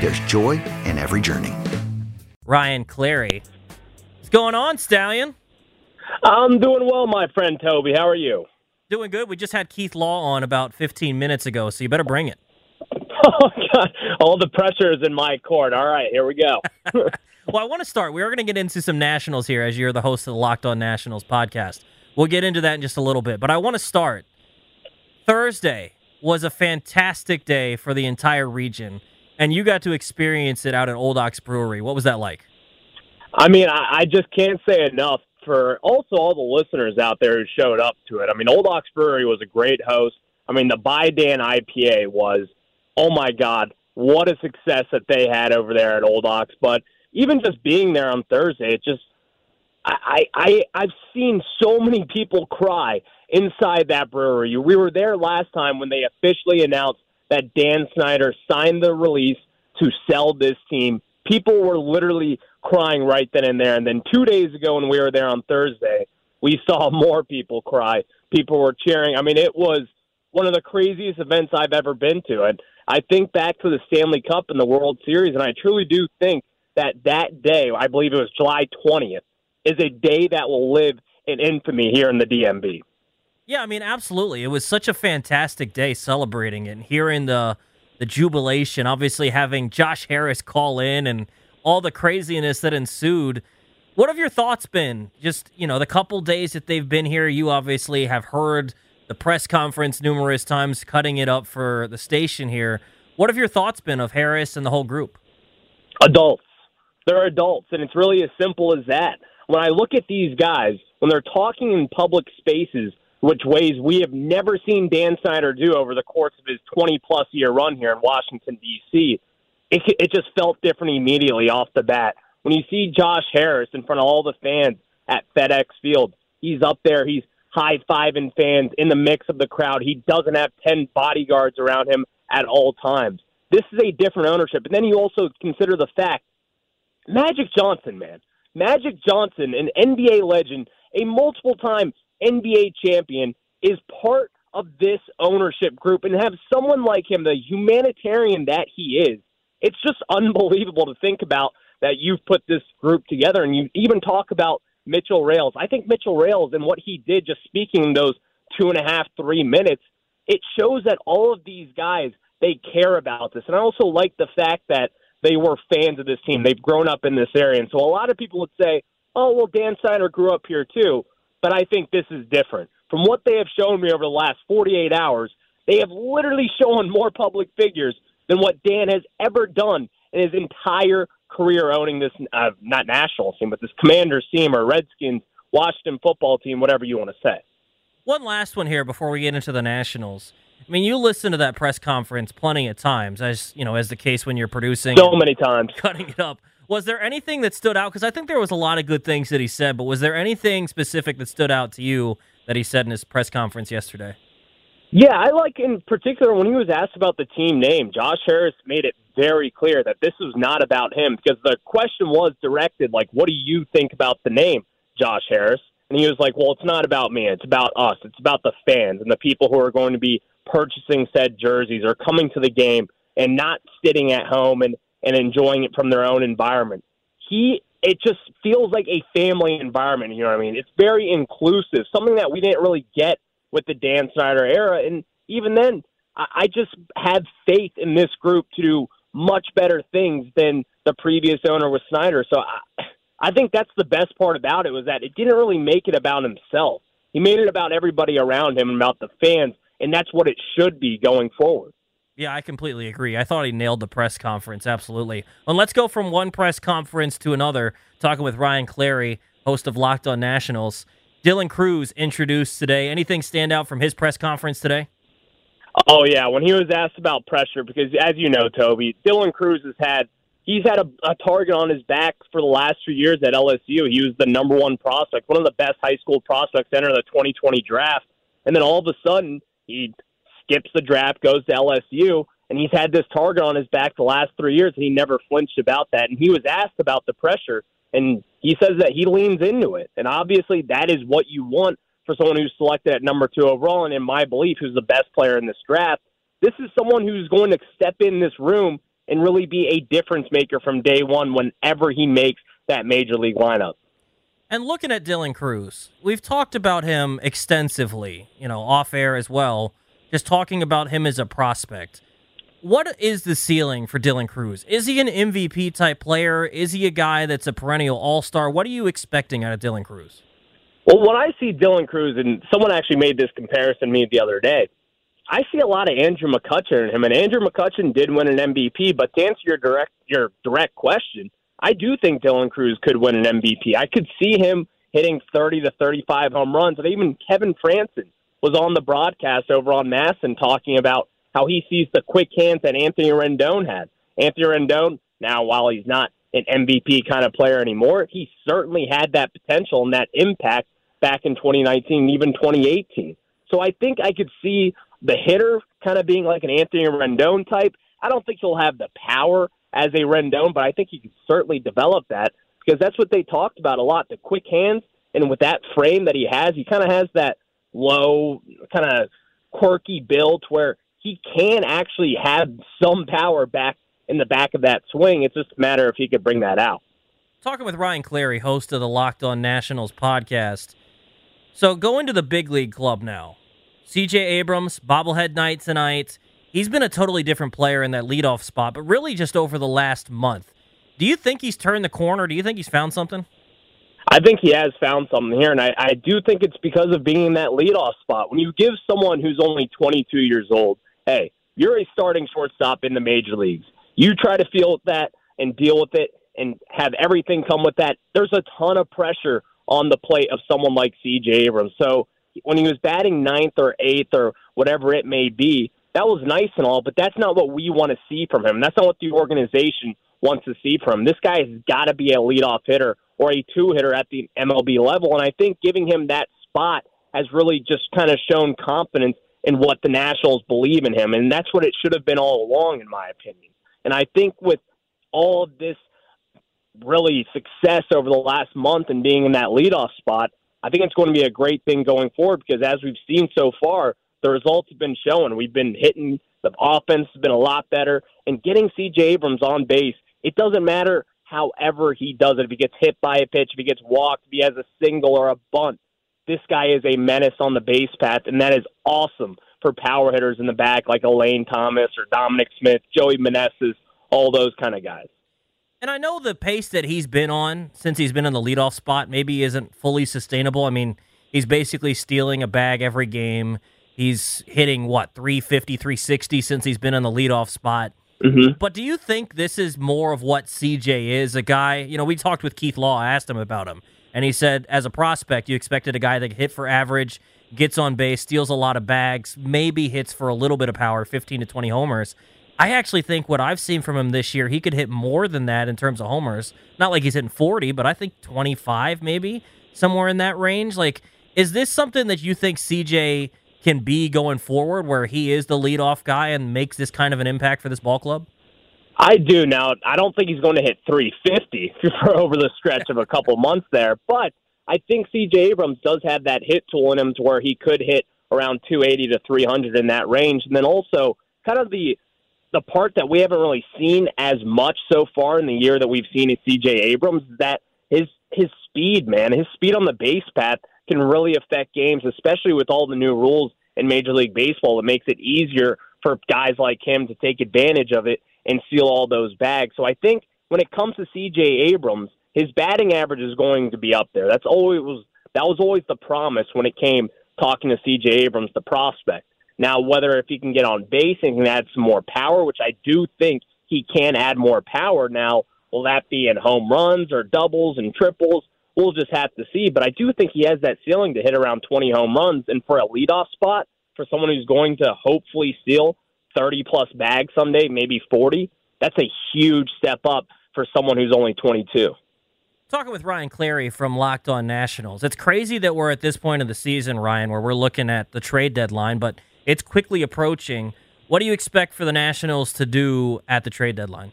there's joy in every journey. Ryan Clary. What's going on, Stallion? I'm doing well, my friend Tobi. How are you? Doing good. We just had Keith Law on about 15 minutes ago, so you better bring it. Oh, God. All the pressure is in my court. All right, here we go. well, I want to start. We are going to get into some nationals here as you're the host of the Locked On Nationals podcast. We'll get into that in just a little bit, but I want to start. Thursday was a fantastic day for the entire region, and you got to experience it out at Old Ox Brewery. What was that like? I mean, I, I just can't say enough for also all the listeners out there who showed up to it. I mean, Old Ox Brewery was a great host. I mean, the By Dan IPA was, oh my God, what a success that they had over there at Old Ox. But even just being there on Thursday, it just, I, I, I've seen so many people cry inside that brewery. We were there last time when they officially announced that Dan Snyder signed the release to sell this team. People were literally crying right then and there. And then two days ago, when we were there on Thursday, we saw more people cry. People were cheering. I mean, it was one of the craziest events I've ever been to. And I think back to the Stanley Cup and the World Series, and I truly do think that that day, I believe it was July 20th, is a day that will live in infamy here in the DMV. Yeah, I mean, absolutely. It was such a fantastic day celebrating it and hearing the the jubilation. Obviously, having Josh Harris call in and all the craziness that ensued. What have your thoughts been? Just you know, the couple days that they've been here. You obviously have heard the press conference numerous times, cutting it up for the station here. What have your thoughts been of Harris and the whole group? Adults. They're adults, and it's really as simple as that. When I look at these guys, when they're talking in public spaces, which ways we have never seen Dan Snyder do over the course of his 20 plus year run here in Washington, D.C. It, it just felt different immediately off the bat. When you see Josh Harris in front of all the fans at FedEx Field, he's up there, he's high fiving fans in the mix of the crowd. He doesn't have 10 bodyguards around him at all times. This is a different ownership. And then you also consider the fact Magic Johnson, man. Magic Johnson, an NBA legend, a multiple time NBA champion, is part of this ownership group and have someone like him, the humanitarian that he is. It's just unbelievable to think about that you've put this group together and you even talk about Mitchell Rales. I think Mitchell Rales and what he did just speaking those two and a half, three minutes, it shows that all of these guys, they care about this. And I also like the fact that they were fans of this team. They've grown up in this area. And so a lot of people would say, oh, well, Dan Snyder grew up here too but I think this is different. From what they have shown me over the last 48 hours, they have literally shown more public figures than what Dan has ever done in his entire career owning this, uh, not national team, but this Commanders team or Redskins, Washington football team, whatever you want to say. One last one here before we get into the Nationals. I mean, you listen to that press conference plenty of times, as you know, as the case when you're producing so many times, cutting it up. Was there anything that stood out? Because I think there was a lot of good things that he said, but was there anything specific that stood out to you that he said in his press conference yesterday? Yeah, I like in particular when he was asked about the team name. Josh Harris made it very clear that this was not about him because the question was directed like, "What do you think about the name Josh Harris?" And he was like, "Well, it's not about me. It's about us. It's about the fans and the people who are going to be purchasing said jerseys or coming to the game and not sitting at home and and enjoying it from their own environment." He it just feels like a family environment. You know what I mean? It's very inclusive, something that we didn't really get with the Dan Snyder era. And even then, I, I just had faith in this group to do much better things than the previous owner with Snyder. So I, I think that's the best part about it was that it didn't really make it about himself. He made it about everybody around him and about the fans, and that's what it should be going forward. Yeah, I completely agree. I thought he nailed the press conference, absolutely. And let's go from one press conference to another, talking with Ryan Clary, host of Locked On Nationals. Dylan Crews introduced today. Anything stand out from his press conference today? Oh yeah, when he was asked about pressure, because as you know, Tobi, Dylan Crews has had he's had a, a target on his back for the last few years at LSU. He was the number one prospect, one of the best high school prospects enter the 2020 draft, and then all of a sudden he skips the draft, goes to LSU, and he's had this target on his back the last three years, and he never flinched about that. And he was asked about the pressure, and he says that he leans into it. And obviously, that is what you want for someone who's selected at number two overall, and in my belief, who's the best player in this draft. This is someone who's going to step in this room and really be a difference maker from day one whenever he makes that major league lineup. And looking at Dylan Crews, we've talked about him extensively, you know, off air as well just talking about him as a prospect. What is the ceiling for Dylan Crews? Is he an MVP type player? Is he a guy that's a perennial all star? What are you expecting out of Dylan Crews? Well, when I see Dylan Crews, and someone actually made this comparison to me the other day, I see a lot of Andrew McCutchen in him, and Andrew McCutchen did win an MVP. But to answer your direct your direct question, I do think Dylan Crews could win an MVP. I could see him hitting 30 to 35 home runs, and even Kevin Frandsen was on the broadcast over on MASN talking about how he sees the quick hands that Anthony Rendon had. Anthony Rendon, now while he's not an MVP kind of player anymore, he certainly had that potential and that impact back in 2019, even 2018. So I think I could see the hitter kind of being like an Anthony Rendon type. I don't think he'll have the power as a Rendon, but I think he could certainly develop that because that's what they talked about a lot the quick hands. And with that frame that he has, he kind of has that low, kind of quirky build where he can actually have some power back in the back of that swing. It's just a matter if he could bring that out. Talking with Ryan Clary, host of the Locked On Nationals podcast. So going to the big league club now. CJ Abrams, bobblehead night tonight. He's been a totally different player in that leadoff spot, but really just over the last month. Do you think he's turned the corner? Do you think he's found something? I think he has found something here, and I, I do think it's because of being in that leadoff spot. When you give someone who's only 22 years old, hey, you're a starting shortstop in the major leagues. You try to feel that and deal with it and have everything come with that. There's a ton of pressure on the plate of someone like C.J. Abrams. So when he was batting ninth or eighth or whatever it may be, that was nice and all, but that's not what we want to see from him. That's not what the organization wants to see from him. This guy has got to be a leadoff hitter or a two hitter at the MLB level. And I think giving him that spot has really just kind of shown confidence in what the Nationals believe in him. And that's what it should have been all along, in my opinion. And I think with all of this really success over the last month and being in that leadoff spot, I think it's going to be a great thing going forward because as we've seen so far, the results have been showing. We've been hitting, the offense has been a lot better, and getting CJ Abrams on base, it doesn't matter however he does it. If he gets hit by a pitch, if he gets walked, if he has a single or a bunt, this guy is a menace on the base path, and that is awesome for power hitters in the back like a Lane Thomas or Dominic Smith, Joey Meneses, all those kind of guys. And I know the pace that he's been on since he's been in the leadoff spot maybe isn't fully sustainable. I mean, he's basically stealing a bag every game. He's hitting what 350, 360 since he's been in the leadoff spot. Mm-hmm. But do you think this is more of what CJ is? A guy, you know, we talked with Keith Law, I asked him about him, and he said, as a prospect, you expected a guy that hit for average, gets on base, steals a lot of bags, maybe hits for a little bit of power, 15 to 20 homers. I actually think what I've seen from him this year, he could hit more than that in terms of homers. Not like he's hitting 40, but I think 25 maybe, somewhere in that range. Like, is this something that you think CJ can be going forward, where he is the leadoff guy and makes this kind of an impact for this ball club? I do now. I don't think he's going to hit 350 for over the stretch of a couple months there, but I think C.J. Abrams does have that hit tool in him to where he could hit around 280 to 300 in that range, and then also kind of the the part that we haven't really seen as much so far in the year that we've seen is C.J. Abrams that his his speed, man, his speed on the base path can really affect games, especially with all the new rules in Major League Baseball. It makes it easier for guys like him to take advantage of it and steal all those bags. So I think when it comes to C.J. Abrams, his batting average is going to be up there. That's always was that was always the promise when it came talking to C.J. Abrams, the prospect. Now, whether if he can get on base and can add some more power, which I do think he can add more power. Now, will that be in home runs or doubles and triples? We'll just have to see. But I do think he has that ceiling to hit around 20 home runs. And for a leadoff spot, for someone who's going to hopefully steal 30 plus bags someday, maybe 40, that's a huge step up for someone who's only 22. Talking with Ryan Clary from Locked On Nationals. It's crazy that we're at this point of the season, Ryan, where we're looking at the trade deadline, but it's quickly approaching. What do you expect for the Nationals to do at the trade deadline?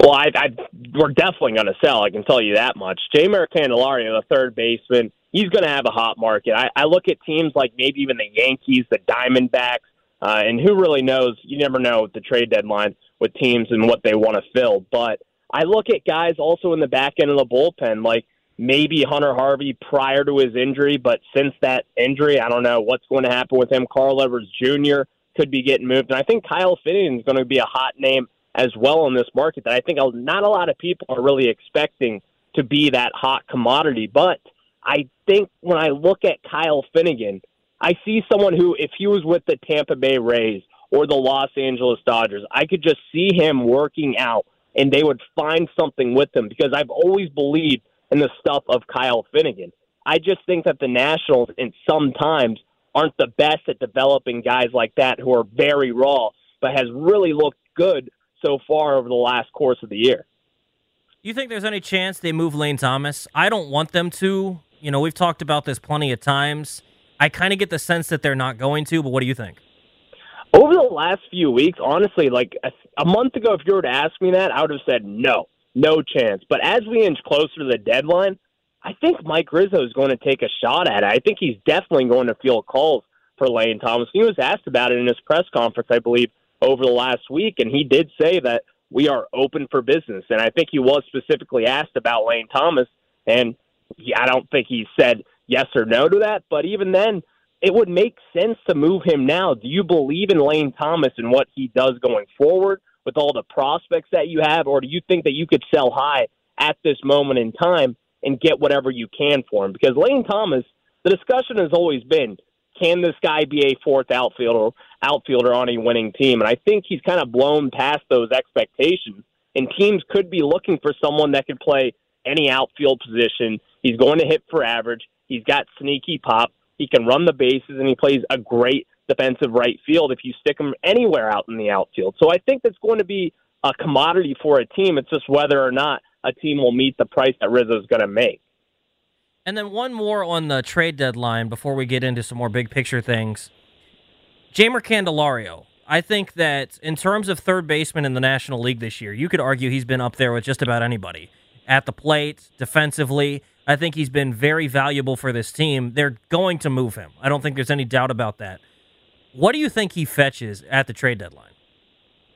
Well, I, I we're definitely going to sell. I can tell you that much. Jeimer Candelario, the third baseman, he's going to have a hot market. I, I look at teams like maybe even the Yankees, the Diamondbacks, uh, and who really knows? You never know with the trade deadline with teams and what they want to fill. But I look at guys also in the back end of the bullpen, like maybe Hunter Harvey prior to his injury, but since that injury, I don't know what's going to happen with him. Carl Edwards Jr. could be getting moved, and I think Kyle Finnegan is going to be a hot name as well in this market that I think not a lot of people are really expecting to be that hot commodity. But I think when I look at Kyle Finnegan, I see someone who, if he was with the Tampa Bay Rays or the Los Angeles Dodgers, I could just see him working out and they would find something with him because I've always believed in the stuff of Kyle Finnegan. I just think that the Nationals, and sometimes, aren't the best at developing guys like that who are very raw, but has really looked good so far over the last course of the year. You think there's any chance they move Lane Thomas? I don't want them to. You know, we've talked about this plenty of times. I kind of get the sense that they're not going to, but what do you think? Over the last few weeks, honestly, like a, a month ago, if you were to ask me that, I would have said no, no chance. But as we inch closer to the deadline, I think Mike Rizzo is going to take a shot at it. I think he's definitely going to field calls for Lane Thomas. He was asked about it in his press conference, I believe, over the last week, and he did say that we are open for business. And I think he was specifically asked about Lane Thomas, and I don't think he said yes or no to that. But even then, it would make sense to move him now. Do you believe in Lane Thomas and what he does going forward with all the prospects that you have, or do you think that you could sell high at this moment in time and get whatever you can for him? Because Lane Thomas, the discussion has always been, can this guy be a fourth outfielder outfielder on a winning team? And I think he's kind of blown past those expectations. And teams could be looking for someone that could play any outfield position. He's going to hit for average. He's got sneaky pop. He can run the bases, and he plays a great defensive right field if you stick him anywhere out in the outfield. So I think that's going to be a commodity for a team. It's just whether or not a team will meet the price that Rizzo's going to make. And then one more on the trade deadline before we get into some more big picture things. Jeimer Candelario. I think that in terms of third baseman in the National League this year, you could argue he's been up there with just about anybody. At the plate, defensively, I think he's been very valuable for this team. They're going to move him. I don't think there's any doubt about that. What do you think he fetches at the trade deadline?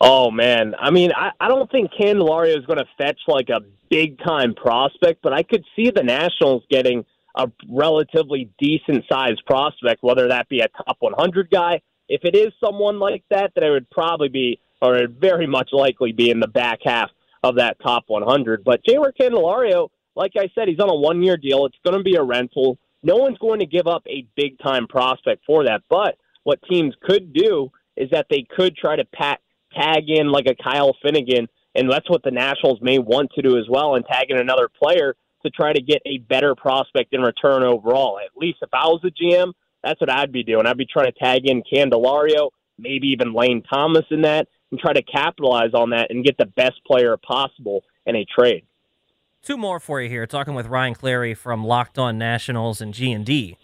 Oh man, I mean, I, I don't think Candelario is going to fetch like a big time prospect, but I could see the Nationals getting a relatively decent sized prospect, whether that be a top 100 guy. If it is someone like that, then it would probably be, or it very much likely be in the back half of that top 100. But Jeimer Candelario, like I said, he's on a one year deal. It's going to be a rental. No one's going to give up a big time prospect for that. But what teams could do is that they could try to pat, tag in like a Kyle Finnegan, and that's what the Nationals may want to do as well, and tag in another player to try to get a better prospect in return overall. At least if I was a GM, that's what I'd be doing. I'd be trying to tag in Candelario, maybe even Lane Thomas in that, and try to capitalize on that and get the best player possible in a trade. Two more for you here. Talking with Ryan Clary from Locked On Nationals and G and D.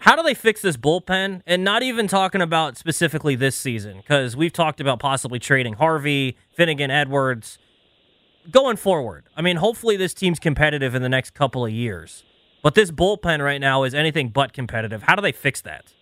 How do they fix this bullpen? And not even talking about specifically this season, because we've talked about possibly trading Harvey, Finnegan, Edwards. Going forward, I mean, hopefully this team's competitive in the next couple of years. But this bullpen right now is anything but competitive. How do they fix that?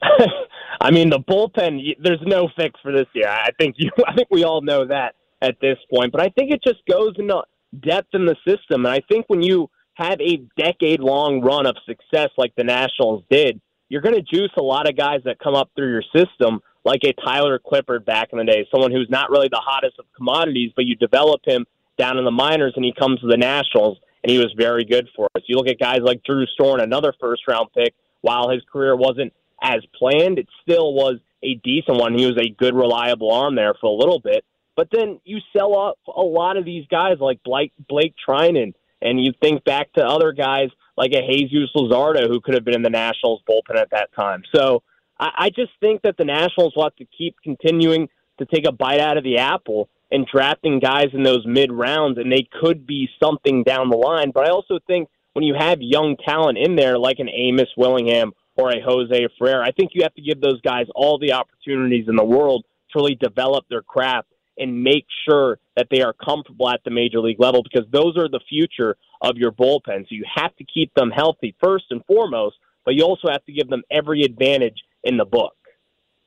I mean, the bullpen. There's no fix for this year. I think you. I think we all know that at this point. But I think it just goes into depth in the system. And I think when you have a decade long run of success like the Nationals did, you're going to juice a lot of guys that come up through your system, like a Tyler Clippard back in the day, someone who's not really the hottest of commodities, but you develop him down in the minors and he comes to the Nationals and he was very good for us. You look at guys like Drew Storen, another first round pick, while his career wasn't as planned, it still was a decent one. He was a good, reliable arm there for a little bit. But then you sell off a lot of these guys like Blake, Blake Treinen, and you think back to other guys like a Jesus Luzardo who could have been in the Nationals bullpen at that time. So I, I just think that the Nationals will have to keep continuing to take a bite out of the apple and drafting guys in those mid rounds, and they could be something down the line. But I also think when you have young talent in there, like an Amos Willingham or a Jose Ferrer, I think you have to give those guys all the opportunities in the world to really develop their craft and make sure that they are comfortable at the major league level because those are the future of your bullpen. So you have to keep them healthy first and foremost, but you also have to give them every advantage in the book.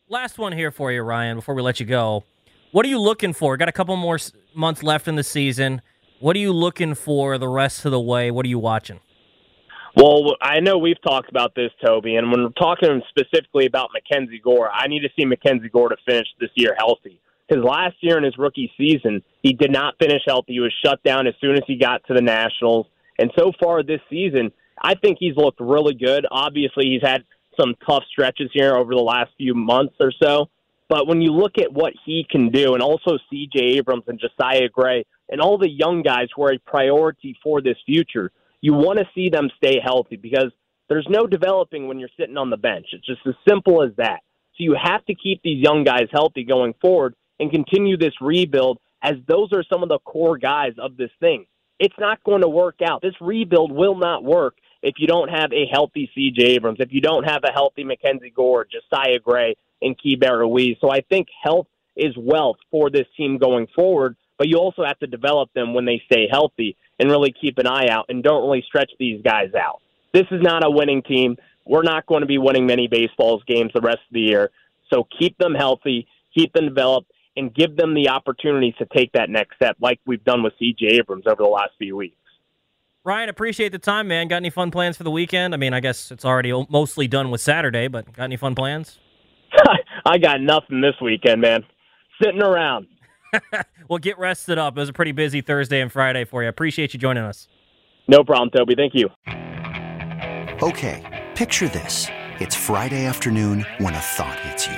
Last one here for you, Ryan, before we let you go. What are you looking for? Got a couple more months left in the season. What are you looking for the rest of the way? What are you watching? Well, I know we've talked about this, Tobi, and when we're talking specifically about Mackenzie Gore, I need to see Mackenzie Gore to finish this year healthy. Because last year in his rookie season, he did not finish healthy. He was shut down as soon as he got to the Nationals. And so far this season, I think he's looked really good. Obviously, he's had some tough stretches here over the last few months or so. But when you look at what he can do, and also C.J. Abrams and Josiah Gray and all the young guys who are a priority for this future, you want to see them stay healthy because there's no developing when you're sitting on the bench. It's just as simple as that. So you have to keep these young guys healthy going forward and continue this rebuild as those are some of the core guys of this thing. It's not going to work out. This rebuild will not work if you don't have a healthy C.J. Abrams, if you don't have a healthy Mackenzie Gore, Josiah Gray, and Keibert Ruiz. So I think health is wealth for this team going forward, but you also have to develop them when they stay healthy and really keep an eye out and don't really stretch these guys out. This is not a winning team. We're not going to be winning many baseballs games the rest of the year. So keep them healthy, keep them developed, and give them the opportunity to take that next step, like we've done with C.J. Abrams over the last few weeks. Ryan, appreciate the time, man. Got any fun plans for the weekend? I mean, I guess it's already mostly done with Saturday, but got any fun plans? I got nothing this weekend, man. Sitting around. well, get rested up. It was a pretty busy Thursday and Friday for you. Appreciate you joining us. No problem, Tobi. Thank you. Okay, picture this. It's Friday afternoon when a thought hits you.